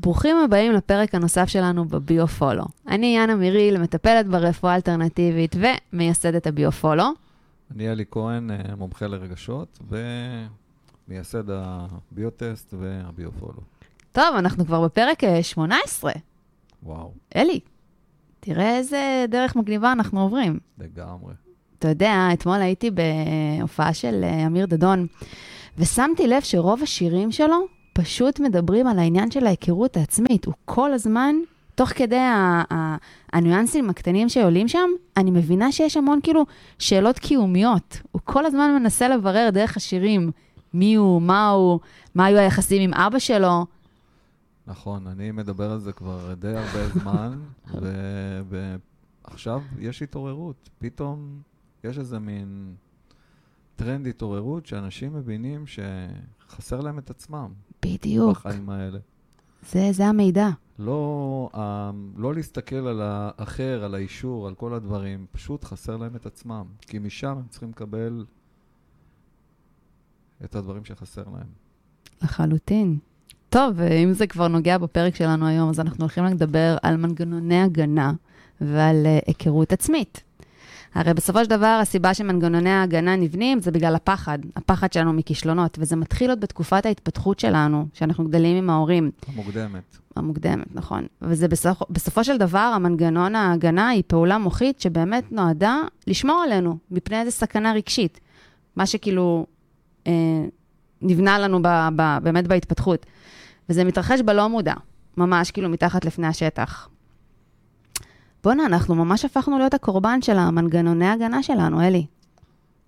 ברוכים הבאים לפרק הנוסף שלנו בביו-פולו. אני יאנה מיריל, מטפלת ברפואה האלטרנטיבית ומייסדת הביו-פולו. אני אלי כהן, אה, מומחה לרגשות ומייסד הביוטסט והביו-פולו. טוב, אנחנו כבר בפרק אה, 18. וואו, אלי, תראה איזה דרך מגניבה אנחנו עוברים. לגמרי. אתה יודע, אתמול הייתי בהופעה של אה, אמיר דדון, ושמתי לב שרוב השירים שלו פשוט מדברים על העניין של ההיכרות העצמית. הוא כל הזמן, תוך כדי ה- ה- הניואנסים הקטנים שעולים שם, אני מבינה שיש המון כאילו שאלות קיומיות. הוא כל הזמן מנסה לברר דרך השירים מי הוא, מה הוא, מה היו היחסים עם אבא שלו. נכון, אני מדבר על זה כבר די הרבה זמן, ו- ועכשיו יש התעוררות. פתאום יש איזה מין טרנד התעוררות שאנשים מבינים שחסר להם את עצמם בדיוק, בחיים האלה. זה, זה המידע. לא, אה, לא להסתכל על האחר, על האישור, על כל הדברים, פשוט חסר להם את עצמם. כי משם הם צריכים לקבל את הדברים שחסר להם. לחלוטין. טוב, ואם זה כבר נוגע בפרק שלנו היום, אז אנחנו הולכים לדבר על מנגנוני הגנה ועל uh, היכרות עצמית. הרי בסופו של דבר, הסיבה שמנגנוני ההגנה נבנים זה בגלל הפחד, הפחד שלנו מכישלונות, וזה מתחיל עוד בתקופת ההתפתחות שלנו, שאנחנו גדלים עם ההורים. המוקדמת. המוקדמת, נכון. וזה בסופ... בסופו של דבר, המנגנון ההגנה היא פעולה מוחית שבאמת נועדה לשמור עלינו מפני איזו סכנה רגשית. מה שכאילו אה, נבנה לנו ב... ב... באמת בהתפתחות. וזה מתרחש בלא מודע, ממש כאילו מתחת לפני השטח. בואנה, אנחנו ממש הפכנו להיות הקורבן של המנגנוני ההגנה שלנו, אלי.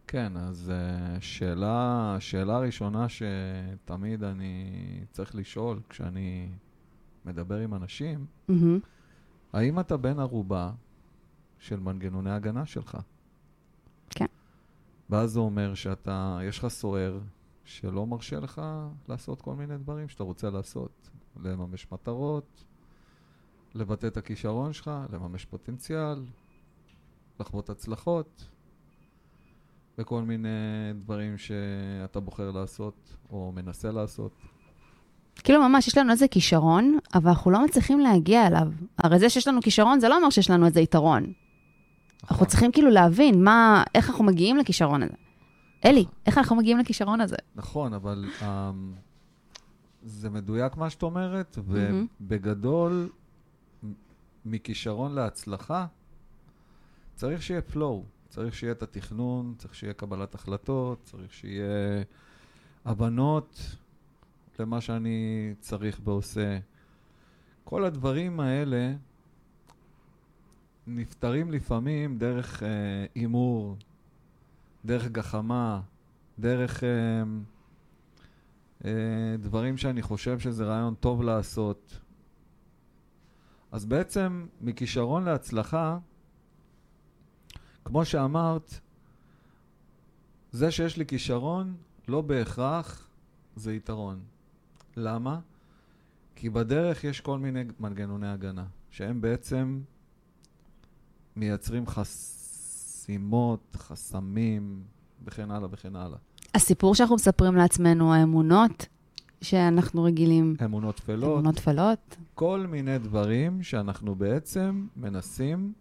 כן, אז uh, שאלה, שאלה ראשונה שתמיד אני צריך לשאול כשאני מדבר עם אנשים, מהמם. האם אתה בן ערובה של מנגנוני ההגנה שלך? כן. ואז זה אומר שאתה, יש לך סוער שלא מרשה לך לעשות כל מיני דברים שאתה רוצה לעשות. לממש מטרות, לבטא את הכישרון שלך, לממש פוטנציאל, לחוות הצלחות, וכל מיני דברים שאתה בוחר לעשות או מנסה לעשות. כאילו ממש יש לנו איזה כישרון, אבל אנחנו לא מצליחים להגיע אליו. הרי זה שיש לנו כישרון, זה לא אומר שיש לנו איזה יתרון. אנחנו נכון? צריכים כאילו להבין מה, איך אנחנו מגיעים לכישרון הזה. אלי, איך אנחנו מגיעים לכישרון הזה? נכון, אבל um, זה מדויק מה שאת אומרת. ובגדול, מכישרון להצלחה, צריך שיהיה flow, צריך שיהיה את התכנון, צריך שיהיה קבלת החלטות, צריך שיהיה הבנות למה שאני צריך ועושה. כל הדברים האלה נפתרים לפעמים דרך אה, הימור, דרך גחמה, דרך אה, אה, דברים שאני חושב שזה רעיון טוב לעשות. אז בעצם מכישרון להצלחה, כמו שאמרת, זה שיש לי כישרון לא בהכרח זה יתרון. למה? כי בדרך יש כל מיני מנגנוני הגנה, שהם בעצם מייצרים חסימות, חסמים, וכן הלאה וכן הלאה. הסיפור שאנחנו מספרים לעצמנו, האמונות שאנחנו רגילים, אמונות טפלות, אמונות טפלות, כל מיני דברים שאנחנו בעצם מנסים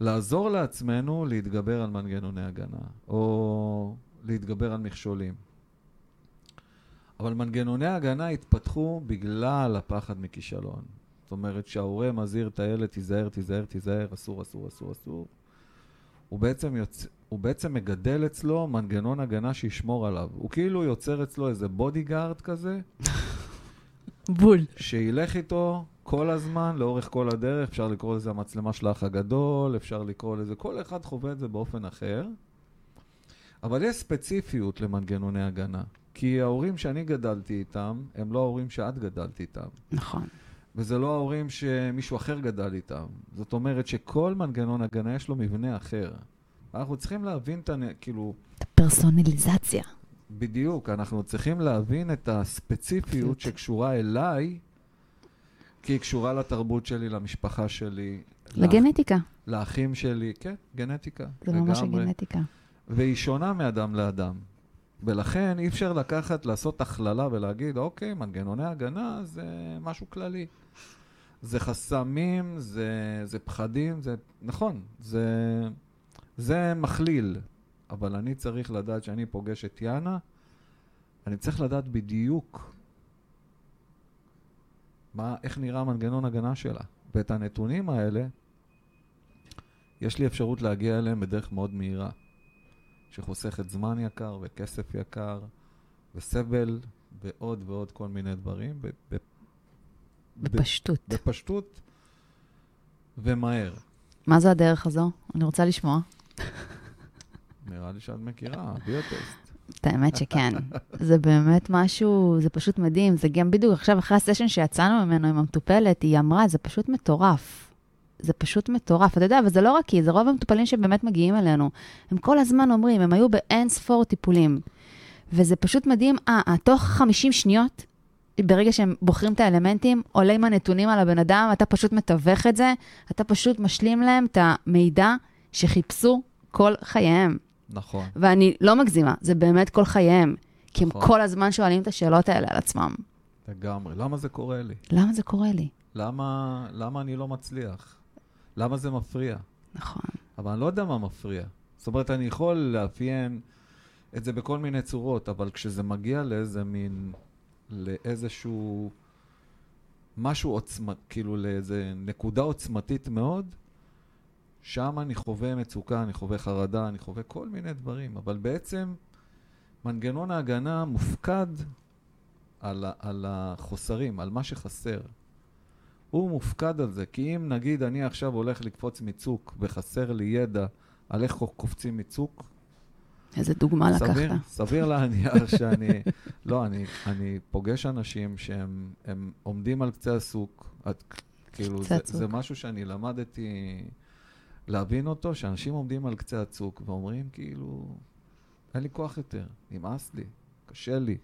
לעזור לעצמנו להתגבר על מנגנוני הגנה, או להתגבר על מכשולים. אבל מנגנוני ההגנה התפתחו בגלל הפחד מכישלון. זאת אומרת שההורה מזהיר את הילד, תיזהר, תיזהר, תיזהר, אסור, אסור, אסור, אסור. הוא בעצם, יוצ... הוא בעצם מגדל אצלו מנגנון הגנה שישמור עליו. הוא כאילו יוצר אצלו איזה bodyguard כזה, בול. שילך איתו כל הזמן, לאורך כל הדרך, אפשר לקרוא לזה המצלמה של האח הגדול, אפשר לקרוא לזה, כל אחד חווה את זה באופן אחר, אבל יש ספציפיות למנגנוני הגנה. כי ההורים שאני גדלתי איתם, הם לא ההורים שאת גדלת איתם. נכון. וזה לא ההורים שמישהו אחר גדל איתם. זאת אומרת שכל מנגנון הגנה יש לו מבנה אחר. אנחנו צריכים להבין את ה... כאילו, פרסונליזציה. בדיוק, אנחנו צריכים להבין את הספציפיות שקשורה אליי, כי היא קשורה לתרבות שלי, למשפחה שלי. לאח- לגנטיקה. לאחים שלי, כן, גנטיקה. זה ממש לגמרי. הגנטיקה. והיא שונה מאדם לאדם. ולכן אי אפשר לקחת, לעשות הכללה ולהגיד, אוקיי, מנגנוני הגנה זה משהו כללי. זה חסמים, זה, זה פחדים, זה... נכון, זה, זה מכליל. אבל אני צריך לדעת שאני פוגש את יאנה, אני צריך לדעת בדיוק מה, איך נראה מנגנון הגנה שלה. ואת הנתונים האלה, יש לי אפשרות להגיע אליהם בדרך מאוד מהירה, שחוסכת זמן יקר וכסף יקר וסבל ועוד ועוד כל מיני דברים. ב- ב- בפשטות. בפשטות ומהר. מה זו הדרך הזו? אני רוצה לשמוע. נראה לי שאת מכירה, ביוטסט. את האמת שכן. זה באמת משהו, זה פשוט מדהים. זה גם בדיוק עכשיו, אחרי הסשן שיצאנו ממנו עם המטופלת, היא אמרה, זה פשוט מטורף. זה פשוט מטורף. אתה יודע, וזה לא רק היא, זה רוב המטופלים שבאמת מגיעים אלינו. הם כל הזמן אומרים, הם היו באין ספור טיפולים. וזה פשוט מדהים, אה, אה, תוך 50 שניות, ברגע שהם בוחרים את האלמנטים, עולה עם הנתונים על הבן אדם, אתה פשוט מתווך את זה, אתה פשוט משלים להם את המידע שחיפשו כל חייהם. נכון. ואני לא מגזימה, זה באמת כל חייהם. כי הם נכון. כל הזמן שואלים את השאלות האלה על עצמם. לגמרי. למה זה קורה לי? למה זה קורה לי? למה, למה אני לא מצליח? למה זה מפריע? נכון. אבל אני לא יודע מה מפריע. זאת אומרת, אני יכול לאפיין את זה בכל מיני צורות, אבל כשזה מגיע לאיזה מין, לאיזשהו משהו עוצמת, כאילו לאיזה נקודה עוצמתית מאוד, שם אני חווה מצוקה, אני חווה חרדה, אני חווה כל מיני דברים. אבל בעצם מנגנון ההגנה מופקד על, על החוסרים, על מה שחסר. הוא מופקד על זה, כי אם נגיד אני עכשיו הולך לקפוץ מצוק וחסר לי ידע על איך קופצים מצוק, איזה דוגמה לקחת. סביר, סביר להניח שאני... לא, אני, אני פוגש אנשים שהם הם עומדים על קצה הסוק. את, כאילו, קצה זה, הצוק. זה משהו שאני למדתי להבין אותו, שאנשים עומדים על קצה הצוק ואומרים, כאילו, אין לי כוח יותר, נמאס לי, קשה לי,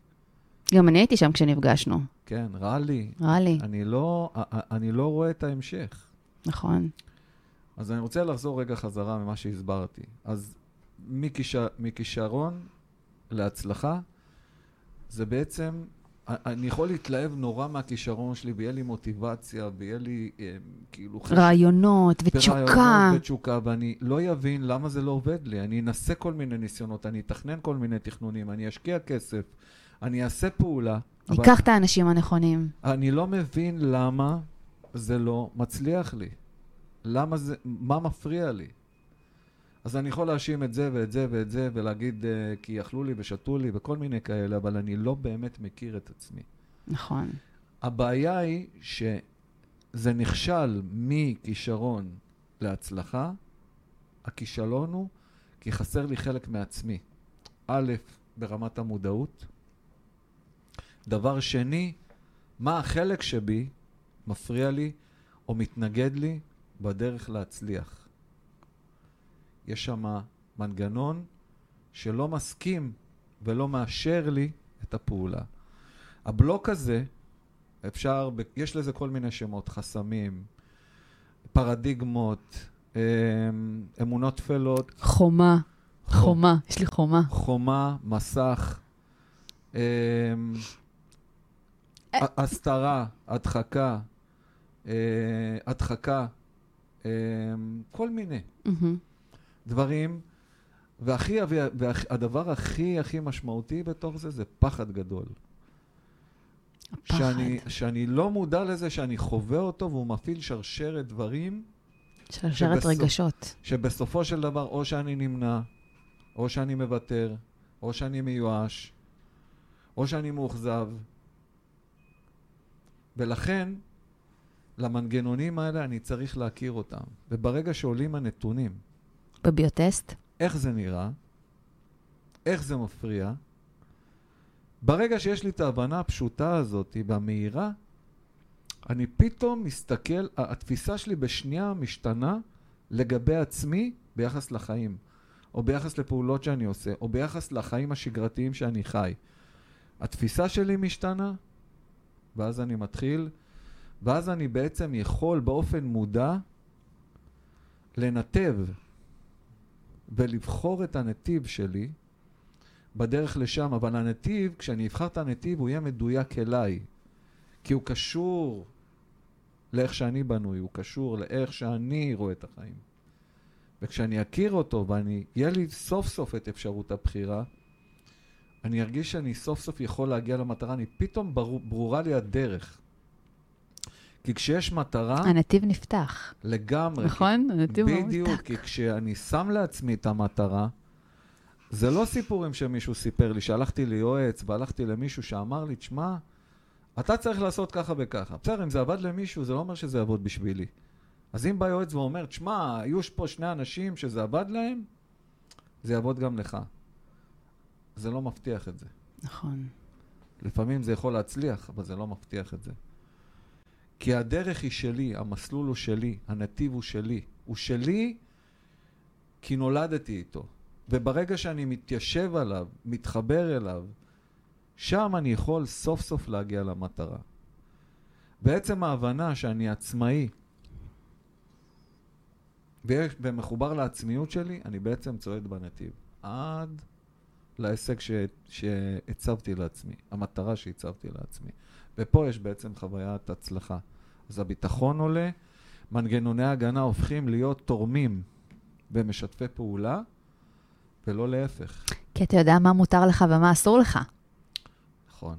גם אני הייתי שם כשנפגשנו, כן, רע לי. רע לי, אני לא, אני לא רואה את ההמשך. נכון. אז אני רוצה לחזור רגע חזרה ממה שהסברתי. אז מכישר, מכישרון להצלחה, זה בעצם, אני יכול להתלהב נורא מהכישרון שלי, ויהיה לי מוטיבציה, ויהיה לי אה, כאילו... רעיונות ותשוקה. ברעיונות ותשוקה, ואני לא אבין למה זה לא עובד לי. אני אנסה כל מיני ניסיונות, אני אתכנן כל מיני תכנונים, אני אשקיע כסף, אני אעשה פעולה. ניקח את האנשים הנכונים. אני לא מבין למה זה לא מצליח לי. למה זה, מה מפריע לי? אז אני יכול להאשים את זה ואת זה ואת זה, ולהגיד uh, כי אכלו לי ושתו לי וכל מיני כאלה, אבל אני לא באמת מכיר את עצמי. נכון. הבעיה היא שזה נכשל מכישרון להצלחה, הכישלון הוא כי חסר לי חלק מעצמי. א', ברמת המודעות. דבר שני, מה החלק שבי מפריע לי או מתנגד לי בדרך להצליח. יש שם מנגנון שלא מסכים ולא מאשר לי את הפעולה. הבלוק הזה, אפשר, יש לזה כל מיני שמות, חסמים, פרדיגמות, אמ, אמונות טפלות, חומה, חום. חומה, יש לי חומה. חומה, מסך, אמ, אה. הסתרה, הדחקה, אה, הדחקה, אמ, כל מיני מהמם. דברים. והכי, והדבר הכי הכי משמעותי בתוך זה, זה פחד גדול. הפחד. שאני, שאני לא מודע לזה שאני חווה אותו והוא מפעיל שרשרת דברים שרשרת שבסוף- רגשות. שבסופו של דבר או שאני נמנע, או שאני מוותר, או שאני מיואש, או שאני מאוכזב. ולכן, למנגנונים האלה אני צריך להכיר אותם. וברגע שעולים הנתונים, בביוטסט? איך זה נראה, איך זה מפריע, ברגע שיש לי את ההבנה הפשוטה הזאת והמהירה, אני פתאום מסתכל, התפיסה שלי בשנייה משתנה לגבי עצמי ביחס לחיים, או ביחס לפעולות שאני עושה, או ביחס לחיים השגרתיים שאני חי. התפיסה שלי משתנה, ואז אני מתחיל, ואז אני בעצם יכול באופן מודע לנתב ולבחור את הנתיב שלי בדרך לשם, אבל הנתיב, כשאני אבחר את הנתיב, הוא יהיה מדויק אליי. כי הוא קשור לאיך שאני בנוי, הוא קשור לאיך שאני רואה את החיים. וכשאני אכיר אותו ואני, יהיה לי סוף סוף את אפשרות הבחירה, אני ארגיש שאני סוף סוף יכול להגיע למטרה, אני פתאום ברור, ברורה לי הדרך. כי כשיש מטרה... הנתיב נפתח. לגמרי. נכון? הנתיב הוא בדיוק, כי כשאני שם לעצמי את המטרה, זה לא סיפורים שמישהו סיפר לי, שהלכתי ליועץ והלכתי למישהו שאמר לי, תשמע, אתה צריך לעשות ככה וככה. בסדר, אם זה עבד למישהו, זה לא אומר שזה יעבוד בשבילי. אז אם בא יועץ ואומר, תשמע, היו פה שני אנשים שזה עבד להם, זה יעבוד גם לך. זה לא מבטיח את זה. נכון. לפעמים זה יכול להצליח, אבל זה לא מבטיח את זה. כי הדרך היא שלי, המסלול הוא שלי, הנתיב הוא שלי. הוא שלי כי נולדתי איתו. וברגע שאני מתיישב עליו, מתחבר אליו, שם אני יכול סוף סוף להגיע למטרה. בעצם ההבנה שאני עצמאי ומחובר לעצמיות שלי, אני בעצם צועד בנתיב. עד להישג. שהצבתי לעצמי, המטרה שהצבתי לעצמי. ופה יש בעצם חוויית הצלחה. אז הביטחון עולה, מנגנוני הגנה הופכים להיות תורמים ומשתפי פעולה, ולא להפך. כי אתה יודע מה מותר לך ומה אסור לך. נכון.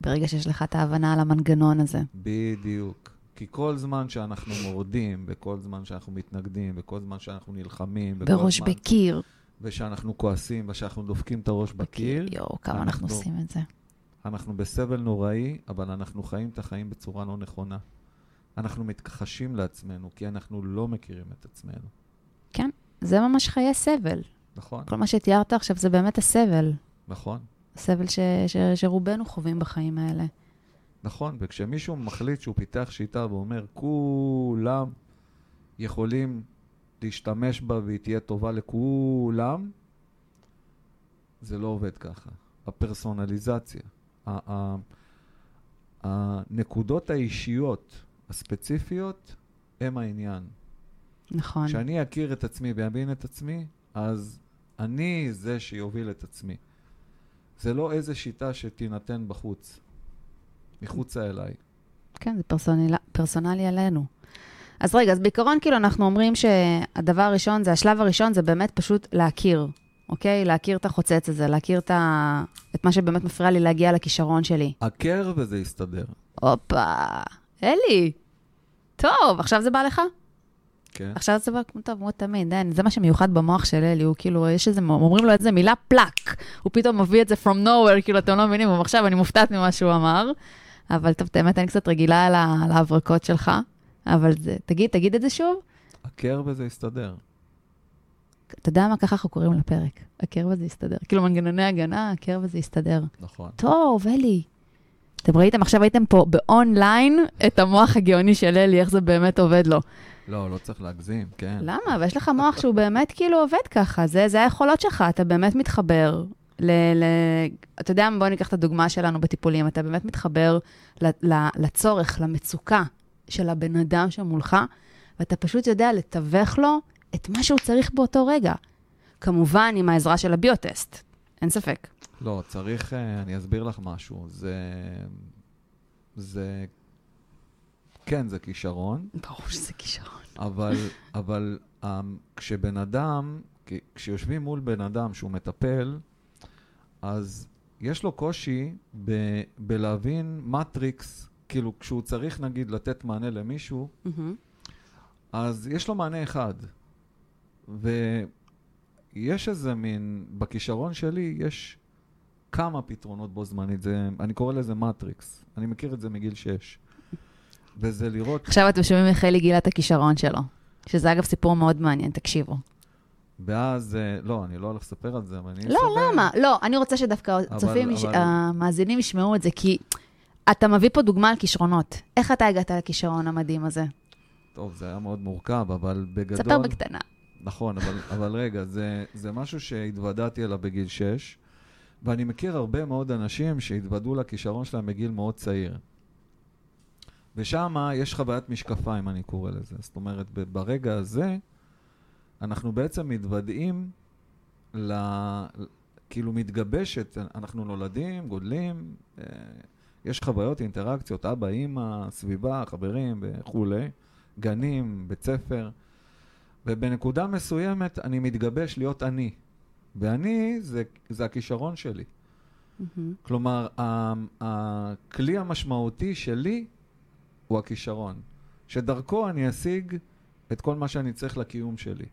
ברגע שיש לך את ההבנה על המנגנון הזה. בדיוק. כי כל זמן שאנחנו מורדים, וכל זמן שאנחנו מתנגדים, וכל זמן שאנחנו נלחמים, בראש זמן... בקיר. ושאנחנו כועסים, ושאנחנו דופקים את הראש בקיר. בקיר, יואו, כמה אנחנו, אנחנו עושים את זה. אנחנו בסבל נוראי, אבל אנחנו חיים את החיים בצורה לא נכונה. אנחנו מתכחשים לעצמנו, כי אנחנו לא מכירים את עצמנו. כן, זה ממש חיי סבל. נכון. כל מה שתיארת עכשיו זה באמת הסבל. נכון. הסבל ש, ש, שרובנו חווים בחיים האלה. נכון, וכשמישהו מחליט שהוא פיתח שיטה ואומר, כולם יכולים להשתמש בה והיא תהיה טובה לכולם, זה לא עובד ככה. הפרסונליזציה, הנקודות האישיות הספציפיות הם העניין. נכון. כשאני אכיר את עצמי ואבין את עצמי, אז אני זה שיוביל את עצמי. זה לא איזה שיטה שתינתן בחוץ, מחוצה אליי. כן, זה פרסונל... פרסונלי עלינו. אז רגע, אז בעיקרון כאילו אנחנו אומרים שהדבר הראשון, זה השלב הראשון, זה באמת פשוט להכיר, אוקיי? להכיר את החוצץ הזה, להכיר את, ה... את מה שבאמת מפריע לי להגיע לכישרון שלי. הכר וזה יסתדר. הופה, אלי, טוב, עכשיו זה בא לך? כן. עכשיו זה בא כמו טוב, כמו תמיד, אין, זה מה שמיוחד במוח של אלי, הוא כאילו, יש איזה, אומרים לו איזה מילה פלאק, הוא פתאום מביא את זה from nowhere, כאילו, אתם לא מבינים, עכשיו אני מופתעת ממה שהוא אמר, אבל טוב, באמת אני קצת רגילה על ההברקות שלך, אבל זה, תגיד, תגיד את זה שוב. הכר וזה יסתדר. אתה יודע מה? ככה אנחנו קוראים לפרק. הכר וזה יסתדר. כאילו, מנגנוני הגנה, הכר וזה יסתדר. נכון. טוב, אלי. אתם ראיתם, עכשיו הייתם פה באונליין את המוח הגאוני של אלי, איך זה באמת עובד לו. לא, לא צריך להגזים, כן. למה? אבל יש לך מוח שהוא באמת כאילו עובד ככה, זה, זה היכולות שלך, אתה באמת מתחבר ל... ל... אתה יודע, בוא ניקח את הדוגמה שלנו בטיפולים, אתה באמת מתחבר ל, ל, לצורך, למצוקה של הבן אדם שמולך, ואתה פשוט יודע לתווך לו את מה שהוא צריך באותו רגע. כמובן, עם העזרה של הביוטסט, אין ספק. לא, צריך, אה, אני אסביר לך משהו. זה... זה... כן, זה כישרון. ברור שזה כישרון. אבל, אבל um, כשבן אדם, כשיושבים מול בן אדם שהוא מטפל, אז יש לו קושי ב- בלהבין מטריקס, כאילו, כשהוא צריך, נגיד, לתת מענה למישהו, mm-hmm. אז יש לו מענה אחד. ויש איזה מין, בכישרון שלי, יש כמה פתרונות בו זמנית. זה, אני קורא לזה מטריקס. אני מכיר את זה מגיל 6. וזה לראות... עכשיו אתם שומעים איך אלי גילה את הכישרון שלו, שזה אגב סיפור מאוד מעניין, תקשיבו. ואז, אה, לא, אני לא הולך לספר על זה, אבל אני לא, אספר. למה? לא, אני רוצה שדווקא הצופים, אבל... המאזינים ישמעו את זה, כי אתה מביא פה דוגמה על כישרונות. איך אתה הגעת לכישרון המדהים הזה? טוב, זה היה מאוד מורכב, אבל בגדול... ספר בקטנה. נכון, אבל, אבל רגע, זה, זה משהו שהתוודעתי אליו בגיל 6, ואני מכיר הרבה מאוד אנשים שהתוודעו לכישרון שלהם בגיל מאוד צעיר. ושם יש חוויית משקפיים, אני קורא לזה. זאת אומרת, ברגע הזה, אנחנו בעצם מתוודעים ל... כאילו מתגבשת, אנחנו נולדים, גודלים, אה, יש חוויות, אינטראקציות, אבא, אימא, סביבה, חברים וכולי, גנים, בית ספר, ובנקודה מסוימת אני מתגבש להיות אני. ואני זה, זה הכישרון שלי. Mm-hmm. כלומר, הכלי המשמעותי שלי הוא הכישרון, שדרכו אני אשיג את כל מה שאני צריך לקיום שלי.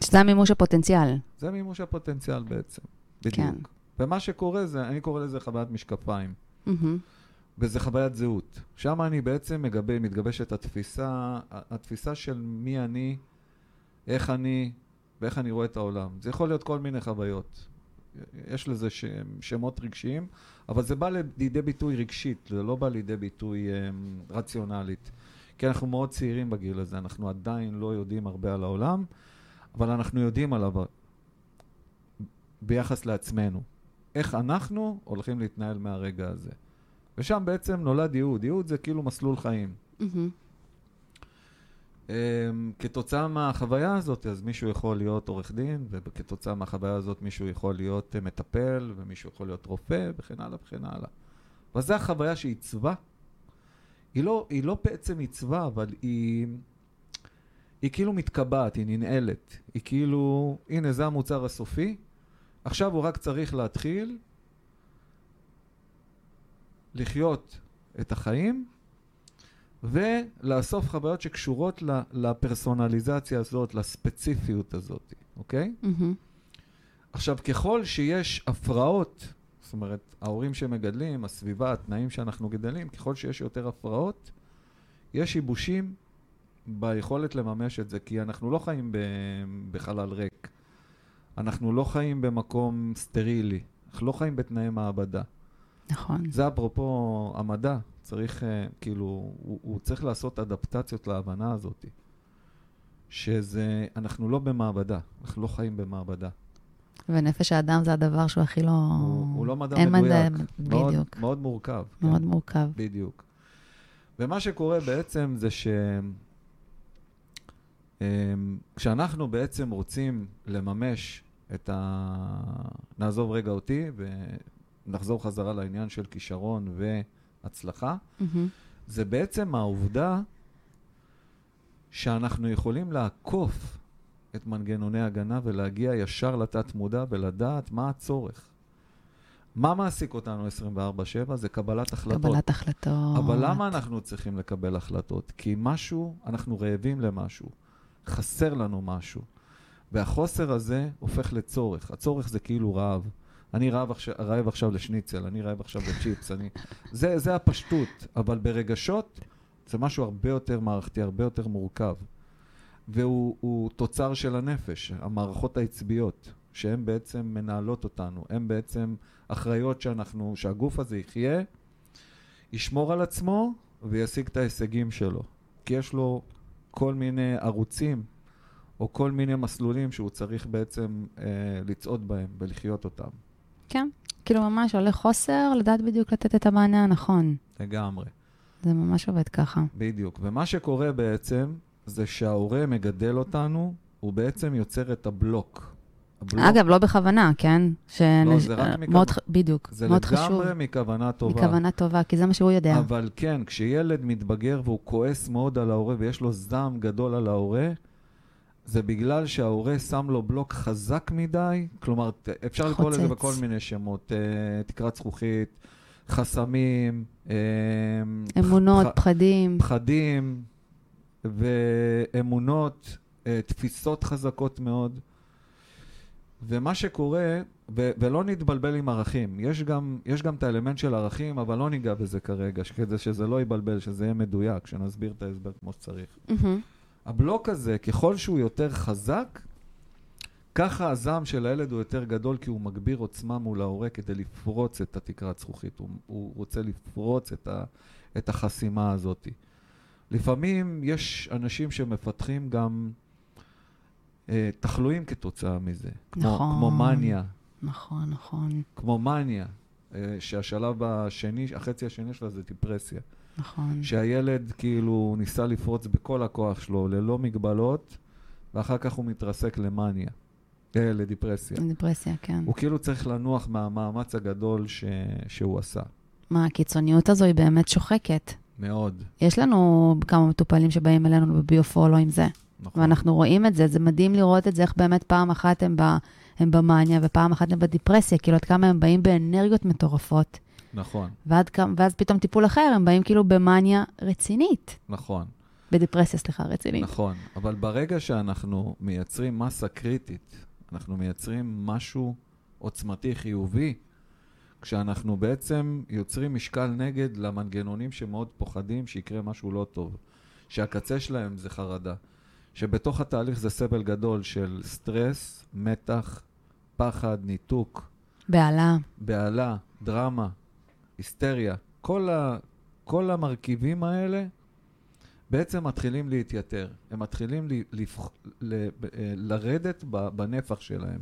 שזה המימוש הפוטנציאל. זה מימוש הפוטנציאל בעצם, בדיוק. כן. ומה שקורה זה, אני קורא לזה חוויית משקפיים, מהמם. וזה חוויית זהות. שם אני בעצם מגבה, מתגבשת התפיסה, התפיסה של מי אני, איך אני, ואיך אני רואה את העולם. זה יכול להיות כל מיני חוויות. יש לזה ש... שמות רגשיים, אבל זה בא לידי ביטוי רגשית, זה לא בא לידי ביטוי um, רציונלית. כי אנחנו מאוד צעירים בגיל הזה, אנחנו עדיין לא יודעים הרבה על העולם, אבל אנחנו יודעים עליו ביחס לעצמנו. איך אנחנו הולכים להתנהל מהרגע הזה. ושם בעצם נולד ייעוד. ייעוד זה כאילו מסלול חיים. מהמם. Um, כתוצאה מהחוויה הזאת, אז מישהו יכול להיות עורך דין, וכתוצאה מהחוויה הזאת מישהו יכול להיות uh, מטפל, ומישהו יכול להיות רופא, וכן הלאה וכן הלאה. אבל זו החוויה שעיצבה. היא לא, היא לא בעצם עיצבה, אבל היא, היא כאילו מתקבעת, היא ננעלת. היא כאילו, הנה, זה המוצר הסופי, עכשיו הוא רק צריך להתחיל לחיות את החיים, ולאסוף חוויות שקשורות לפרסונליזציה הזאת, לספציפיות הזאת, אוקיי? מהמם. עכשיו, ככל שיש הפרעות, זאת אומרת, ההורים שמגדלים, הסביבה, התנאים שאנחנו גדלים, ככל שיש יותר הפרעות, יש שיבושים ביכולת לממש את זה, כי אנחנו לא חיים ב- בחלל ריק. אנחנו לא חיים במקום סטרילי, אנחנו לא חיים בתנאי מעבדה. נכון. זה אפרופו המדע, צריך, אה, כאילו, הוא, הוא צריך לעשות אדפטציות להבנה הזאת. שזה, אנחנו לא במעבדה, אנחנו לא חיים במעבדה. ונפש האדם זה הדבר שהוא הכי לא... הוא, הוא לא מדע אין מדויק. מדע, מאוד, בדיוק. מאוד מורכב. מאוד כן, מורכב. בדיוק. ומה שקורה בעצם זה ש... אמ, כשאנחנו בעצם רוצים לממש את ה... נעזוב רגע אותי ונחזור חזרה לעניין של כישרון והצלחה, מהמם. זה בעצם העובדה שאנחנו יכולים לעקוף את מנגנוני ההגנה ולהגיע ישר לתת מודע ולדעת מה הצורך. מה מעסיק אותנו 24/7? זה קבלת החלטות. קבלת החלטות. אבל למה אנחנו צריכים לקבל החלטות? כי משהו, אנחנו רעבים למשהו, חסר לנו משהו. והחוסר הזה הופך לצורך. הצורך זה כאילו רעב. אני רעב עכשיו, רעב עכשיו לשניצל, אני רעב עכשיו לצ'יפס, אני... זה, זה הפשטות, אבל ברגשות זה משהו הרבה יותר מערכתי, הרבה יותר מורכב. והוא הוא תוצר של הנפש, המערכות העצביות, שהן בעצם מנהלות אותנו, הן בעצם אחראיות שאנחנו, שהגוף הזה יחיה, ישמור על עצמו וישיג את ההישגים שלו. כי יש לו כל מיני ערוצים או כל מיני מסלולים שהוא צריך בעצם אה, לצעוד בהם ולחיות אותם. כן. כאילו ממש עולה חוסר לדעת בדיוק לתת את המענה הנכון. לגמרי. זה ממש עובד ככה. בדיוק. ומה שקורה בעצם, זה שההורה מגדל אותנו, הוא בעצם יוצר את הבלוק. הבלוק אגב, לא בכוונה, כן? לא, זה רק מכוונה. מאוד, בדיוק, זה מאוד חשוב. לגמרי מכוונה טובה. מכוונה טובה, כי זה מה שהוא יודע. אבל כן, כשילד מתבגר והוא כועס מאוד על ההורה ויש לו זעם גדול על ההורה, זה בגלל שההורה שם לו בלוק חזק מדי, כלומר, אפשר לקרוא לזה חוצץ. בכל מיני שמות, אה, תקרת זכוכית, חסמים, אה, אמונות, פח- פחדים. פחדים ואמונות, אה, תפיסות חזקות מאוד. ומה שקורה, ו- ולא נתבלבל עם ערכים, יש גם, יש גם את האלמנט של ערכים, אבל לא ניגע בזה כרגע, כדי שזה לא יבלבל, שזה יהיה מדויק, שנסביר את ההסבר כמו שצריך. מהמם. הבלוק הזה, ככל שהוא יותר חזק, ככה הזעם של הילד הוא יותר גדול, כי הוא מגביר עוצמה מול ההורה כדי לפרוץ את התקרת זכוכית. הוא, הוא רוצה לפרוץ את, ה, את החסימה הזאת. לפעמים יש אנשים שמפתחים גם אה, תחלואים כתוצאה מזה. כמו, נכון. כמו מניה, נכון, נכון, כמו מניה, אה, שהשלב השני, החצי השני שלה זה דיפרסיה. נכון. שהילד כאילו ניסה לפרוץ בכל הכוח שלו, ללא מגבלות, ואחר כך הוא מתרסק למאניה. אה, לדיפרסיה. דיפרסיה, כן. הוא כאילו צריך לנוח מהמאמץ הגדול ש... שהוא עשה. מה, הקיצוניות הזו היא באמת שוחקת. מאוד. יש לנו כמה מטופלים שבאים אלינו בביופולו עם זה, נכון. ואנחנו רואים את זה, זה מדהים לראות את זה, איך באמת פעם אחת הם, ב, הם במאניה ופעם אחת הם בדיפרסיה, כאילו עד כמה הם באים באנרגיות מטורפות, נכון, ועד ואז פתאום טיפול אחר, הם באים כאילו במאניה רצינית. נכון, בדיפרסיה, סליחה, רצינית. נכון. אבל ברגע שאנחנו מייצרים מסה קריטית, אנחנו מייצרים משהו עוצמתי, חיובי, כשאנחנו בעצם יוצרים משקל נגד למנגנונים שמאוד פוחדים שיקרה משהו לא טוב, שהקצה שלהם זה חרדה, שבתוך התהליך זה סבל גדול של סטרס, מתח, פחד, ניתוק, בהלה. בהלה, דרמה, היסטריה, כל, ה, כל המרכיבים האלה בעצם מתחילים להתייתר. הם מתחילים ל, לפח, ל, אה, לרדת בנפח שלהם,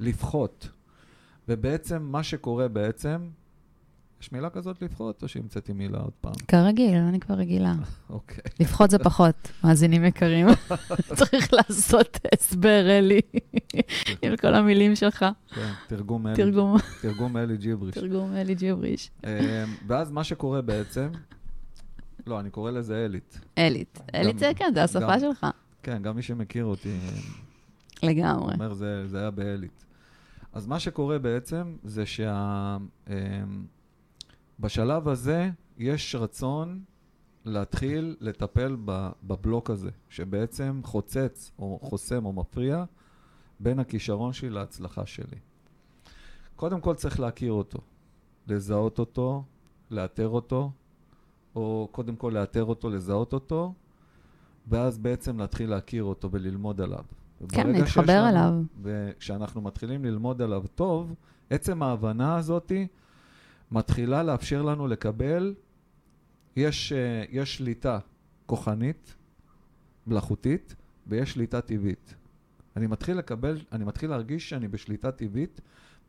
לפחות. ובעצם מה שקורה בעצם, יש מילה כזאת לפחות, או שהמצאתי מילה עוד פעם? כרגיל, אני כבר רגילה. אוקיי. לפחות זה פחות, מאזינים יקרים. צריך לעשות הסבר, אלי, עם כל המילים שלך. כן, תרגום אלי, תרגום, תרגום אלי ג'יבריש. תרגום אלי ג'יבריש. אה, ואז מה שקורה בעצם, לא, אני קורא לזה אלית. אלית. אלית זה כן, זה השפה. שלך. כן, גם מי שמכיר אותי אה, לגמרי. אומר, זה, היה באלית. אז מה שקורה בעצם זה שבשלב הזה יש רצון להתחיל לטפל בבלוק הזה, שבעצם חוצץ או חוסם או מפריע בין הכישרון שלי להצלחה שלי. קודם כל צריך להכיר אותו, לזהות אותו, לאתר אותו, או קודם כל לאתר אותו, לזהות אותו, ואז בעצם להתחיל להכיר אותו וללמוד עליו. כן, להתחבר לנו- אליו. וכשאנחנו מתחילים ללמוד עליו טוב, עצם ההבנה הזאת מתחילה לאפשר לנו לקבל, יש, אה, יש שליטה כוחנית, מלאכותית, ויש שליטה טבעית. אני מתחיל לקבל, אני מתחיל להרגיש שאני בשליטה טבעית,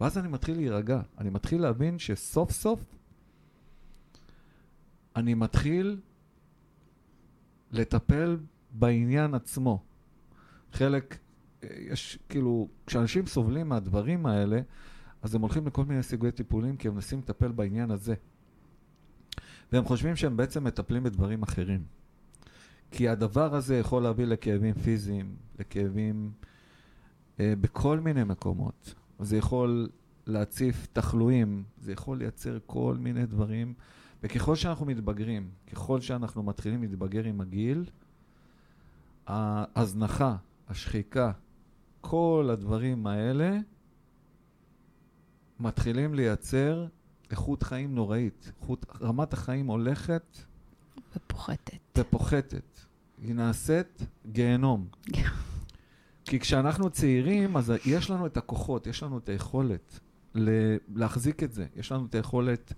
ואז אני מתחיל להירגע. אני מתחיל להבין שסוף סוף אני מתחיל לטפל בעניין עצמו. חלק, אה, יש כאילו, כשאנשים סובלים מהדברים האלה, אז הם הולכים לכל מיני סוגי טיפולים כי הם מנסים לטפל בעניין הזה. והם חושבים שהם בעצם מטפלים בדברים אחרים. כי הדבר הזה יכול להביא לכאבים פיזיים, לכאבים אה, בכל מיני מקומות. זה יכול להציף תחלואים, זה יכול לייצר כל מיני דברים. וככל שאנחנו מתבגרים, ככל שאנחנו מתחילים להתבגר עם הגיל, ההזנחה, השחיקה, כל הדברים האלה מתחילים לייצר איכות חיים נוראית. איכות, רמת החיים הולכת ופוחתת. ופוחתת. היא נעשית גיהנום. כי כשאנחנו צעירים, אז יש לנו את הכוחות, יש לנו את היכולת להחזיק את זה. יש לנו את היכולת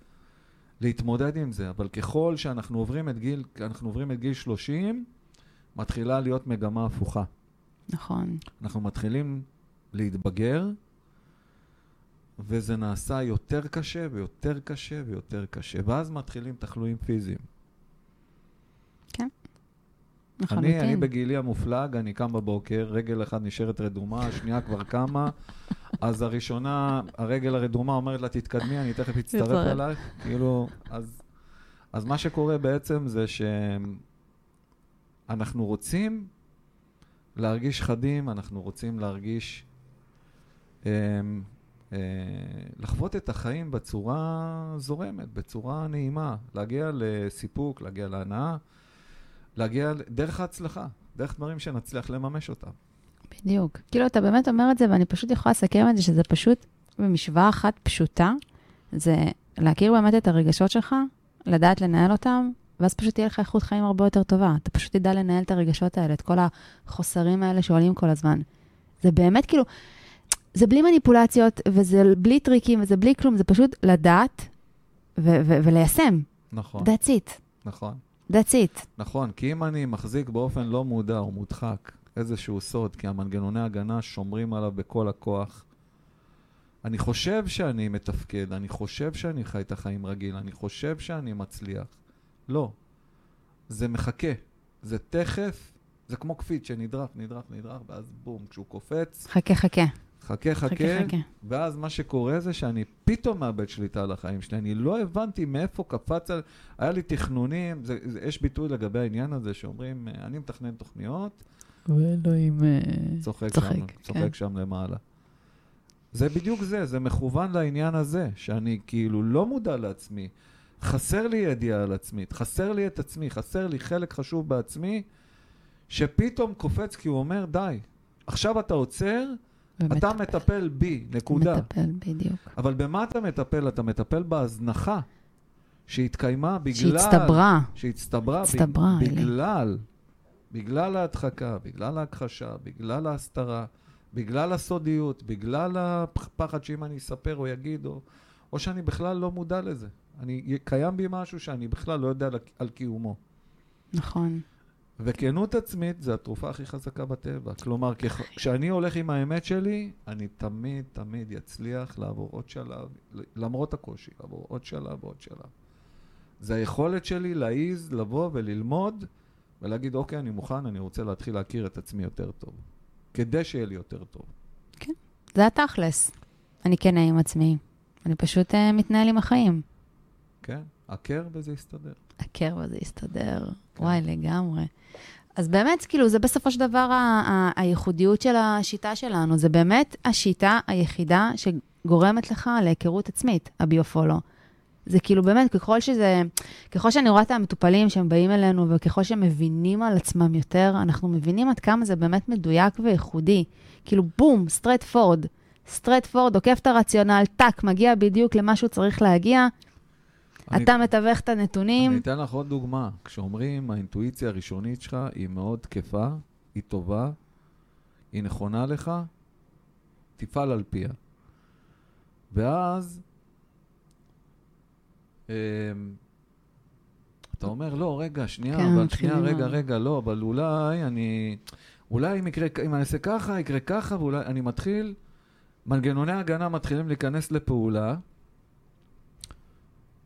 להתמודד עם זה, אבל ככל שאנחנו עוברים את גיל, אנחנו עוברים את גיל 30, מתחילה להיות מגמה הפוכה. נכון. אנחנו מתחילים להתבגר, וזה נעשה יותר קשה ויותר קשה ויותר קשה, ואז מתחילים תחלואים פיזיים. אני, אני לחלוטין. בגילי המופלג, אני קם בבוקר, רגל אחת נשארת רדומה, השנייה כבר קמה, אז הראשונה, הרגל הרדומה אומרת לה, תתקדמי, אני תכף אצטרף. אלייך. כאילו, אז, אז מה שקורה בעצם זה שאנחנו רוצים להרגיש חדים, אנחנו רוצים להרגיש, אמ, לחוות את החיים בצורה זורמת, בצורה נעימה, להגיע לסיפוק, להגיע להנאה. להגיע דרך ההצלחה, דרך דברים שנצליח לממש אותם. בדיוק. כאילו, אתה באמת אומר את זה, ואני פשוט יכולה לסכם את זה, שזה פשוט במשוואה אחת פשוטה, זה להכיר באמת את הרגשות שלך, לדעת לנהל אותם, ואז פשוט תהיה לך איכות חיים הרבה יותר טובה. אתה פשוט תדע לנהל את הרגשות האלה, את כל החוסרים האלה שעולים כל הזמן. זה באמת כאילו, זה בלי מניפולציות, וזה בלי טריקים, וזה בלי כלום, זה פשוט לדעת ו- ו- וליישם. נכון, That's it. נכון, That's it. נכון, כי אם אני מחזיק באופן לא מודע או מודחק איזשהו סוד, כי המנגנוני הגנה שומרים עליו בכל הכוח, אני חושב שאני מתפקד, אני חושב שאני חי את החיים רגיל, אני חושב שאני מצליח. לא. זה מחכה. זה תכף, זה כמו קפיץ שנדרך, נדרך, נדרך, ואז בום, כשהוא קופץ, חכה, חכה. חכה, חכה, חכה, חכה. ואז מה שקורה זה שאני פתאום מאבד שליטה על החיים שלי. אני לא הבנתי מאיפה קפץ על... היה לי תכנונים, זה, זה, יש ביטוי לגבי העניין הזה שאומרים, אה, אני מתכנן תוכניות, ואלוהים צוחק, צוחק, שם, צוחק כן. שם למעלה. זה בדיוק זה, זה מכוון לעניין הזה, שאני כאילו לא מודע לעצמי. חסר לי ידיעה על עצמי, חסר לי את עצמי, חסר לי חלק חשוב בעצמי, שפתאום קופץ כי הוא אומר, די, עכשיו אתה עוצר, אתה מטפל בי, נקודה. מטפל, בדיוק. אבל במה אתה מטפל? אתה מטפל בהזנחה שהתקיימה בגלל... שהצטברה. שהצטברה. הצטברה, ב- אלי. בגלל, בגלל ההדחקה, בגלל ההכחשה, בגלל ההסתרה, בגלל הסודיות, בגלל הפחד שאם אני אספר או יגיד, או, או שאני בכלל לא מודע לזה. אני, קיים בי משהו שאני בכלל לא יודע על קיומו. נכון. וכנות עצמית זה התרופה הכי חזקה בטבע. כלומר, כח... כשאני הולך עם האמת שלי, אני תמיד תמיד אצליח לעבור עוד שלב, למרות הקושי, לעבור עוד שלב ועוד שלב. זה היכולת שלי להעיז, לבוא וללמוד, ולהגיד, אוקיי, אני מוכן, אני רוצה להתחיל להכיר את עצמי יותר טוב. כדי שיהיה לי יותר טוב. זה התכלס. אני כנה עם עצמי. אני פשוט uh, מתנהל עם החיים. כן? הכר וזה יסתדר. הקרב הזה יסתדר. כן. וואי, לגמרי. אז באמת, כאילו, זה בסופו של דבר ה- ה- הייחודיות של השיטה שלנו. זה באמת השיטה היחידה שגורמת לך להיכרות עצמית, הביופולו. זה כאילו באמת, ככל שזה, ככל שאני רואה את המטופלים שהם באים אלינו, וככל שהם מבינים על עצמם יותר, אנחנו מבינים עד כמה זה באמת מדויק וייחודי. כאילו, בום, straight forward. straight forward, עוקף את הרציונל, טאק, מגיע בדיוק למה שהוא צריך להגיע. אני- אתה מתווך את הנתונים. אני אתן לך עוד דוגמה. כשאומרים, האינטואיציה הראשונית שלך היא מאוד תקפה, היא טובה, היא נכונה לך, תפעל על פיה. ואז, אמ, אתה אומר, לא, רגע, שנייה, כן, אבל שנייה, רגע, ה- רגע, לא, אבל אולי אני... אולי אם יקרה, אם אני אעשה ככה, יקרה ככה, ואולי אני מתחיל... מנגנוני ההגנה מתחילים להיכנס לפעולה,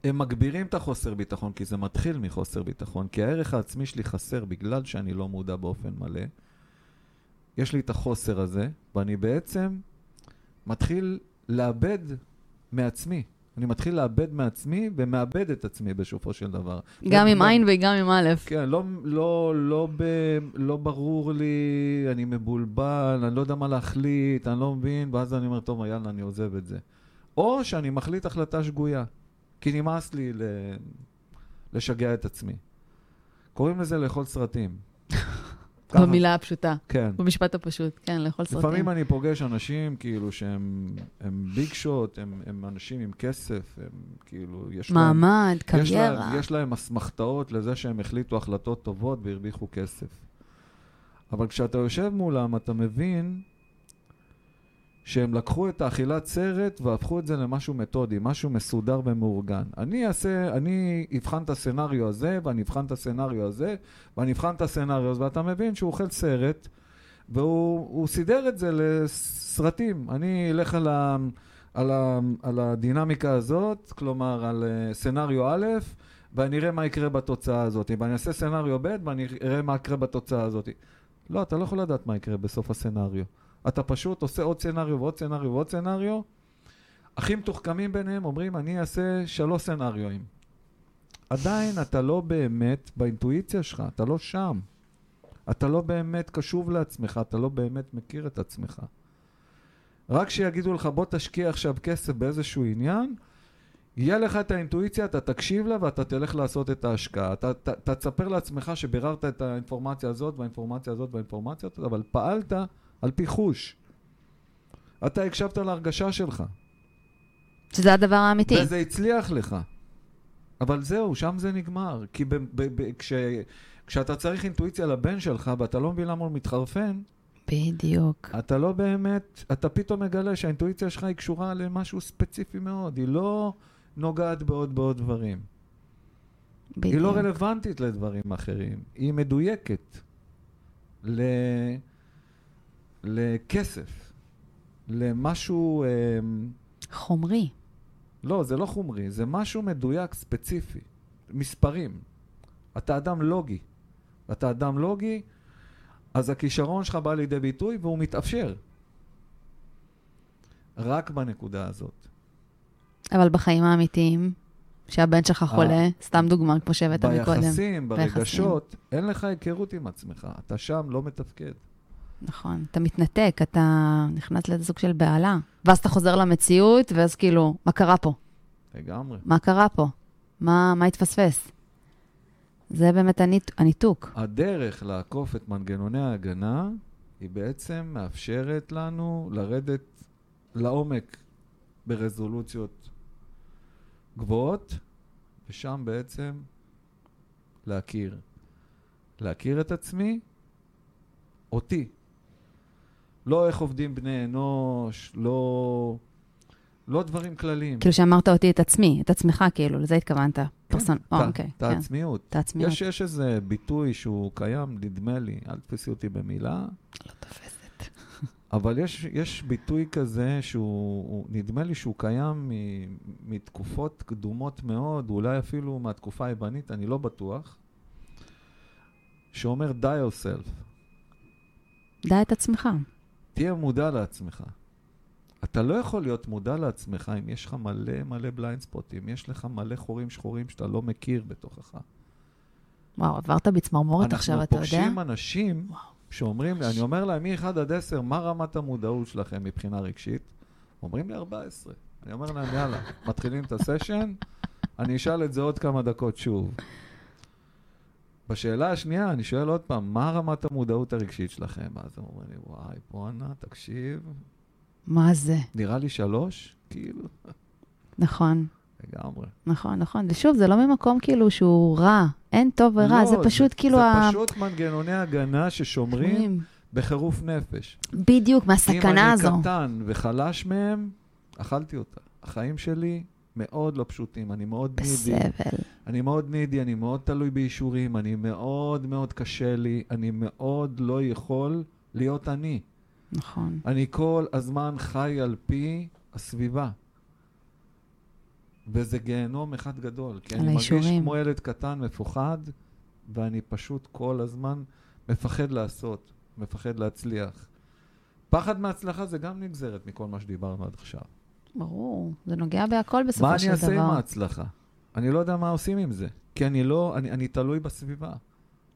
הם מגבירים את החוסר ביטחון, כי זה מתחיל מחוסר ביטחון, כי הערך העצמי שלי חסר בגלל שאני לא מודע באופן מלא. יש לי את החוסר הזה, ואני בעצם מתחיל לאבד מעצמי. אני מתחיל לאבד מעצמי ומאבד את עצמי בסופו של דבר. גם עם לא- עין וגם עם א'. כן, לא, לא, לא, ב, לא ברור לי, אני מבולבל, אני לא יודע מה להחליט, אני לא מבין, ואז אני אומר, טוב, יאללה, אני עוזב את זה. או שאני מחליט החלטה שגויה, כי נמאס לי ל... לשגע את עצמי. קוראים לזה לאכול סרטים. במילה הפשוטה, כן. במשפט הפשוט, כן, לאכול סרטים. לפעמים אני פוגש אנשים כאילו שהם הם ביג שוט, הם, הם אנשים עם כסף, הם כאילו, יש להם... מעמד, יש להם, קריירה. יש להם אסמכתאות לזה שהם החליטו החלטות טובות והרוויחו כסף. אבל כשאתה יושב מולם, אתה מבין שהם לקחו את האכילת סרט והפכו את זה למשהו מתודי, משהו מסודר ומאורגן. אני אעשה, אני אבחן את הסצנריו הזה, ואני אבחן את הסצנריו הזה, ואני אבחן את הסצנריו הזה, ואתה מבין שהוא אוכל סרט, והוא הוא סידר את זה לסרטים. אני אלך על, ה, על, ה, על הדינמיקה הזאת, כלומר על אה, סצנריו א', ואני אראה מה יקרה בתוצאה הזאת. ואני אעשה סצנריו ב', ואני אראה מה יקרה בתוצאה הזאת. לא, אתה לא יכול לדעת מה יקרה בסוף הסצנריו. אתה פשוט עושה עוד סצנריו ועוד סצנריו ועוד סצנריו. הכי מתוחכמים ביניהם אומרים, אני אעשה שלוש סצנריואים. עדיין אתה לא באמת באינטואיציה שלך, אתה לא שם. אתה לא באמת קשוב לעצמך, אתה לא באמת מכיר את עצמך. רק כשיגידו לך, בוא תשקיע עכשיו כסף באיזשהו עניין, יהיה לך את האינטואיציה, אתה תקשיב לה ואתה תלך לעשות את ההשקעה. אתה, אתה תספר לעצמך שביררת את האינפורמציה הזאת והאינפורמציה הזאת והאינפורמציה הזאת, אבל פעלת על פי חוש. אתה הקשבת להרגשה שלך. שזה הדבר האמיתי. וזה הצליח לך. אבל זהו, שם זה נגמר. כי ב- ב- ב- כש, כשאתה צריך אינטואיציה לבן שלך ואתה לא מבין למה הוא מתחרפן, בדיוק. אתה לא באמת, אתה פתאום מגלה שהאינטואיציה שלך היא קשורה למשהו ספציפי מאוד. היא לא נוגעת בעוד בעוד דברים. בדיוק. היא לא רלוונטית לדברים אחרים. היא מדויקת ל... לכסף, למשהו... אמ, חומרי. לא, זה לא חומרי, זה משהו מדויק, ספציפי. מספרים. אתה אדם לוגי. אתה אדם לוגי, אז הכישרון שלך בא לידי ביטוי והוא מתאפשר. רק בנקודה הזאת. אבל בחיים האמיתיים, שהבן שלך חולה, אה. סתם דוגמה, כמו שהבאת מקודם. ביחסים, ברגשות, אין לך היכרות עם עצמך. אתה שם לא מתפקד. נכון, אתה מתנתק, אתה נכנס לאיזה סוג של בהלה. ואז אתה חוזר למציאות, ואז כאילו, מה קרה פה? לגמרי. מה קרה פה? מה, מה התפספס? זה באמת הניט, הניתוק. הדרך לעקוף את מנגנוני ההגנה, היא בעצם מאפשרת לנו לרדת לעומק ברזולוציות גבוהות, ושם בעצם להכיר. להכיר את עצמי, אותי. לא איך עובדים בני אנוש, לא, לא דברים כלליים. כאילו שאמרת אותי את עצמי, את עצמך, כאילו, לזה התכוונת. פרסון, את או, ה- אוקיי, את כן. העצמיות. את העצמיות. יש, יש איזה ביטוי שהוא קיים, נדמה לי, אל תתפסי אותי במילה, לא תופסת. אבל יש, יש ביטוי כזה שהוא, הוא- נדמה לי שהוא קיים מ, מתקופות קדומות מאוד, אולי אפילו מהתקופה היוונית, אני לא בטוח, שאומר die yourself, דע את עצמך. תהיה מודע לעצמך. אתה לא יכול להיות מודע לעצמך אם יש לך מלא מלא בליינד ספוטים, יש לך מלא חורים שחורים שאתה לא מכיר בתוכך. וואו, עברת בצמרמורת עכשיו, אתה יודע? אנחנו פוגשים אנשים וואו. שאומרים לי, אני אומר להם, מ-1 עד 10, מה רמת המודעות שלכם מבחינה רגשית? אומרים לי 14. אני אומר להם, יאללה, מתחילים את הסשן, אני אשאל את זה עוד כמה דקות שוב. בשאלה השנייה, אני שואל עוד פעם, מה רמת המודעות הרגשית שלכם? אז הם אומרים לי, וואי, בואנה, תקשיב, מה זה? נראה לי שלוש? כאילו, נכון, לגמרי. נכון, נכון. ושוב, זה לא ממקום כאילו שהוא רע, אין טוב ורע, לא, זה פשוט כאילו זה ה... פשוט מנגנוני הגנה ששומרים בחירוף נפש. בדיוק, מהסכנה הזו. אם אני קטן וחלש מהם, אכלתי אותה. החיים שלי מאוד לא פשוטים, אני מאוד נידי. בסבל. אני מאוד נידי, אני מאוד תלוי באישורים, אני מאוד מאוד קשה לי, אני מאוד לא יכול להיות אני. נכון. אני כל הזמן חי על פי הסביבה. וזה גיהנום אחד גדול, כי אני מרגיש האישורים. כמו ילד קטן, מפוחד, ואני פשוט כל הזמן מפחד לעשות, מפחד להצליח. פחד מהצלחה זה גם נגזרת מכל מה שדיברנו עד עכשיו. ברור, זה נוגע בהכל בסופו מה של אני דבר. אעשה עם ההצלחה? אני לא יודע מה עושים עם זה, כי אני לא, אני, אני תלוי בסביבה.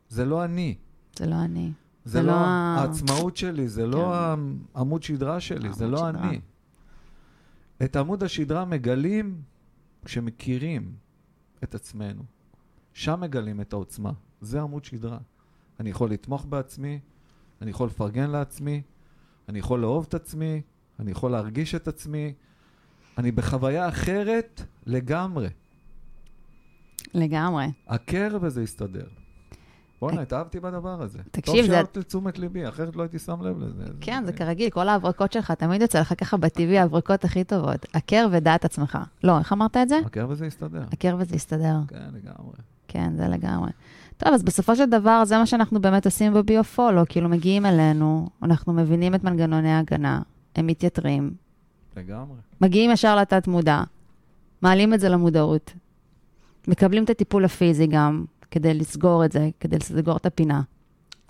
זה לא אני. זה לא אני. זה זה לא לא העצמאות שלי, זה לא כן. העמוד שדרה שלי, זה לא שדרה. אני. את עמוד השדרה מגלים כשמכירים את עצמנו. שם מגלים את העוצמה. זה עמוד שדרה. אני יכול לתמוך בעצמי, אני יכול לפרגן לעצמי, אני יכול לאהוב את עצמי, אני יכול להרגיש את עצמי. אני בחוויה אחרת לגמרי. לגמרי. הכר וזה יסתדר. בואנה, התאהבתי בדבר הזה. תקשיב, טוב זה- שהערת לתשומת ליבי, אחרת לא הייתי שם לב לזה. כן, זה כרגיל, כל ההברקות שלך, תמיד יוצא לך ככה בטבעי, ההברקות הכי טובות. הכר ודעת עצמך. לא, איך אמרת את זה? הכר וזה יסתדר. הכר וזה יסתדר. כן, לגמרי. כן, זה לגמרי. טוב, אז בסופו של דבר, זה מה שאנחנו באמת עושים בביו-פולו, כאילו מגיעים אלינו, אנחנו מבינים את מנגנוני ההגנה, הם מתייתרים, לגמרי. מגיעים ישר לתת מודע, מעלים את זה למודעות, מקבלים את הטיפול הפיזי גם, כדי לסגור את זה, כדי לסגור את הפינה,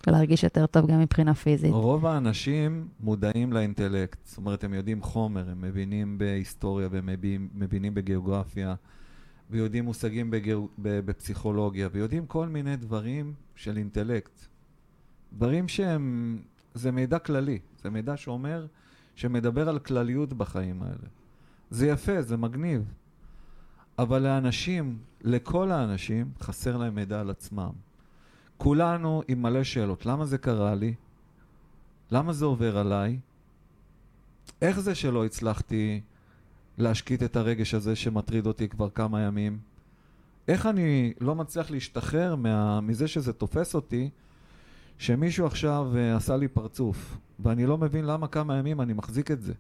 ולהרגיש יותר טוב גם מבחינה פיזית. רוב האנשים מודעים לאינטלקט, זאת אומרת, הם יודעים חומר, הם מבינים בהיסטוריה והם מבינים, בגיאוגרפיה, ויודעים מושגים בגיאו, ב, בפסיכולוגיה, ויודעים כל מיני דברים של אינטלקט. דברים שהם, זה מידע כללי, זה מידע שאומר, שמדבר על כלליות בחיים האלה. זה יפה, זה מגניב, אבל לאנשים, לכל האנשים, חסר להם מידע על עצמם. כולנו עם מלא שאלות. למה זה קרה לי? למה זה עובר עליי? איך זה שלא הצלחתי להשקיט את הרגש הזה שמטריד אותי כבר כמה ימים? איך אני לא מצליח להשתחרר מה, מזה שזה תופס אותי, שמישהו עכשיו uh, עשה לי פרצוף, ואני לא מבין למה כמה ימים אני מחזיק את זה?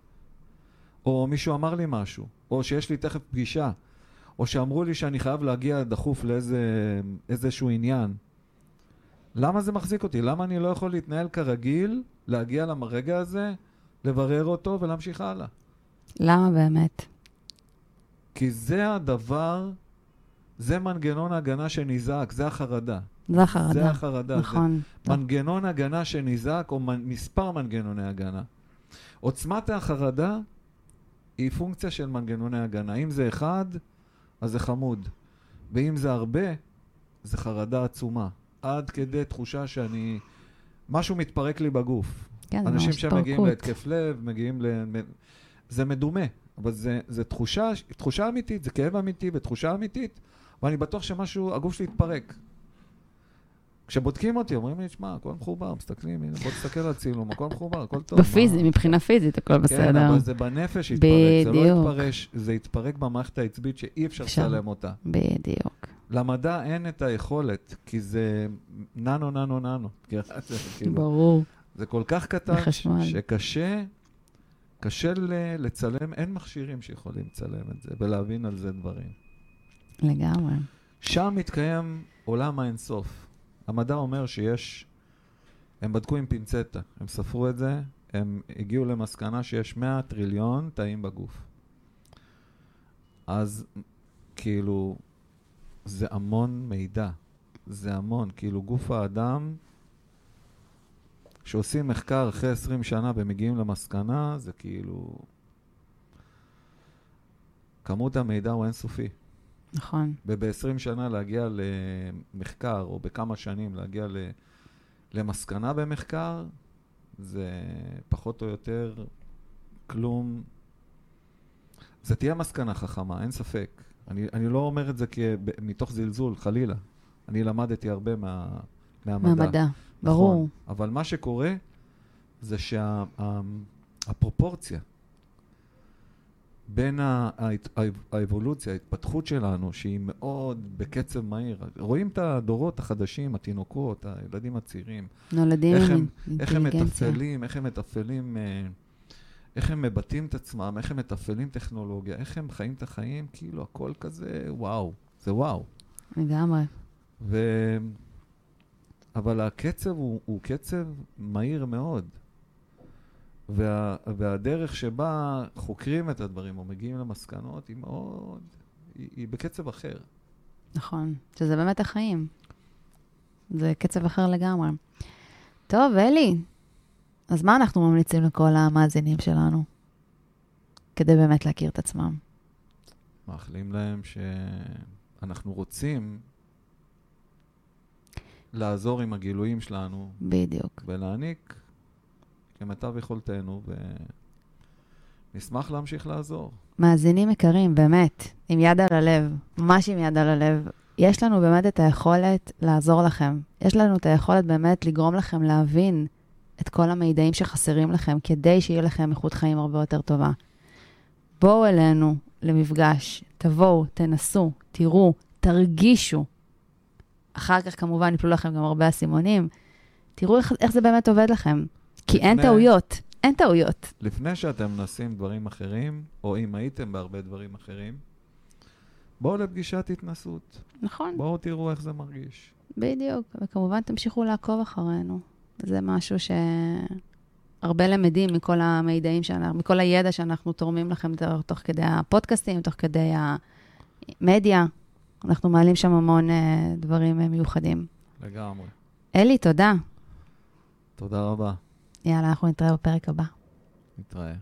או מישהו אמר לי משהו, או שיש לי תכף פגישה, או שאמרו לי שאני חייב להגיע דחוף לאיזשהו עניין. למה זה מחזיק אותי? למה אני לא יכול להתנהל כרגיל, להגיע לרגע הזה, לברר אותו ולהמשיך הלאה? למה באמת? כי זה הדבר, זה מנגנון הגנה שנזעק, זה החרדה. זה החרדה. זה החרדה. נכון. זה מנגנון הגנה שנזעק, או מנ... מספר מנגנוני הגנה. עוצמת החרדה היא פונקציה של מנגנוני הגנה. אם זה אחד, אז זה חמוד. ואם זה הרבה, זה חרדה עצומה. עד כדי תחושה שאני... משהו מתפרק לי בגוף. כן, זה אנשים ממש שמגיעים התפרקות. להתקף לב, מגיעים ל... זה מדומה, אבל זה, זה תחושה, תחושה אמיתית, זה כאב אמיתי ותחושה אמיתית, ואני בטוח שמשהו, הגוף שלי יתפרק. כשבודקים אותי, אומרים לי, שמע, הכל מחובר, מסתכלים, הנה, בוא תסתכל על הצילום, הכל מחובר, הכל טוב. בפיזי, מה- מבחינה פיזית, הכל כן, בסדר. אבל זה בנפש יתפרק, זה לא בדיוק. יתפרש, זה יתפרק במערכת העצבית שאי אפשר. לצלם אותה. בדיוק. למדע אין את היכולת, כי זה ננו, ננו, ננו. זה כאילו- ברור. זה כל כך קטן, בחשמל. שקשה, קשה לצלם, אין מכשירים שיכולים לצלם את זה ולהבין על זה דברים. לגמרי. שם מתקיים עולם האינסוף. המדע אומר שיש, הם בדקו עם פינצטה, הם ספרו את זה, הם הגיעו למסקנה שיש 100 טריליון תאים בגוף. אז כאילו, זה המון מידע, זה המון, כאילו גוף האדם, כשעושים מחקר אחרי 20 שנה ומגיעים למסקנה, זה כאילו... כמות המידע הוא אינסופי. נכון. וב-20 שנה להגיע למחקר, או בכמה שנים להגיע ל- למסקנה במחקר, זה פחות או יותר כלום. זה תהיה מסקנה חכמה, אין ספק. אני, אני לא אומר את זה כ- ב- מתוך זלזול, חלילה. אני למדתי הרבה מה, מהמדע. מהמדע. ברור. נכון. אבל מה שקורה זה שהפרופורציה בין האבולוציה, ההתפתחות שלנו, שהיא מאוד בקצב מהיר, רואים את הדורות החדשים, התינוקות, הילדים הצעירים, נולדים איך הם- איך הם אינטליגנציה. מתפעלים, איך הם מתפעלים, אה, איך הם מבטאים את עצמם, איך הם מתפעלים טכנולוגיה, איך הם חיים את החיים, כאילו הכל כזה וואו, זה וואו. לגמרי. ו... אבל הקצב הוא, הוא קצב מהיר מאוד. וה, והדרך שבה חוקרים את הדברים או מגיעים למסקנות היא מאוד, היא, היא בקצב אחר. נכון. שזה באמת החיים. זה קצב אחר לגמרי. טוב, אלי, אז מה אנחנו ממליצים לכל המאזינים שלנו? כדי באמת להכיר את עצמם. מאחלים להם שאנחנו רוצים לעזור עם הגילויים שלנו בדיוק. ולהעניק כמיטב יכולתנו, ונשמח להמשיך לעזור. מאזינים יקרים, באמת, עם יד על הלב, ממש עם יד על הלב, יש לנו באמת את היכולת לעזור לכם. יש לנו את היכולת באמת לגרום לכם להבין את כל המידעים שחסרים לכם, כדי שיהיה לכם איכות חיים הרבה יותר טובה. בואו אלינו למפגש, תבואו, תנסו, תראו, תרגישו. אחר כך כמובן יפלו לכם גם הרבה אסימונים. תראו איך, איך זה באמת עובד לכם. כי אין לפני- טעויות, אין טעויות. לפני שאתם מנסים דברים אחרים, או אם הייתם בהרבה דברים אחרים, בואו לפגישת התנסות. נכון. בואו תראו איך זה מרגיש. בדיוק, וכמובן תמשיכו לעקוב אחרינו. זה משהו שהרבה למדים מכל המידעים שאנחנו, מכל הידע שאנחנו תורמים לכם תוך- כדי הפודקאסטים, תוך כדי המדיה. אנחנו מעלים שם המון אה, דברים מיוחדים. לגמרי. אלי, תודה. תודה רבה. יאללה, אנחנו נתראה בפרק הבא. נתראה.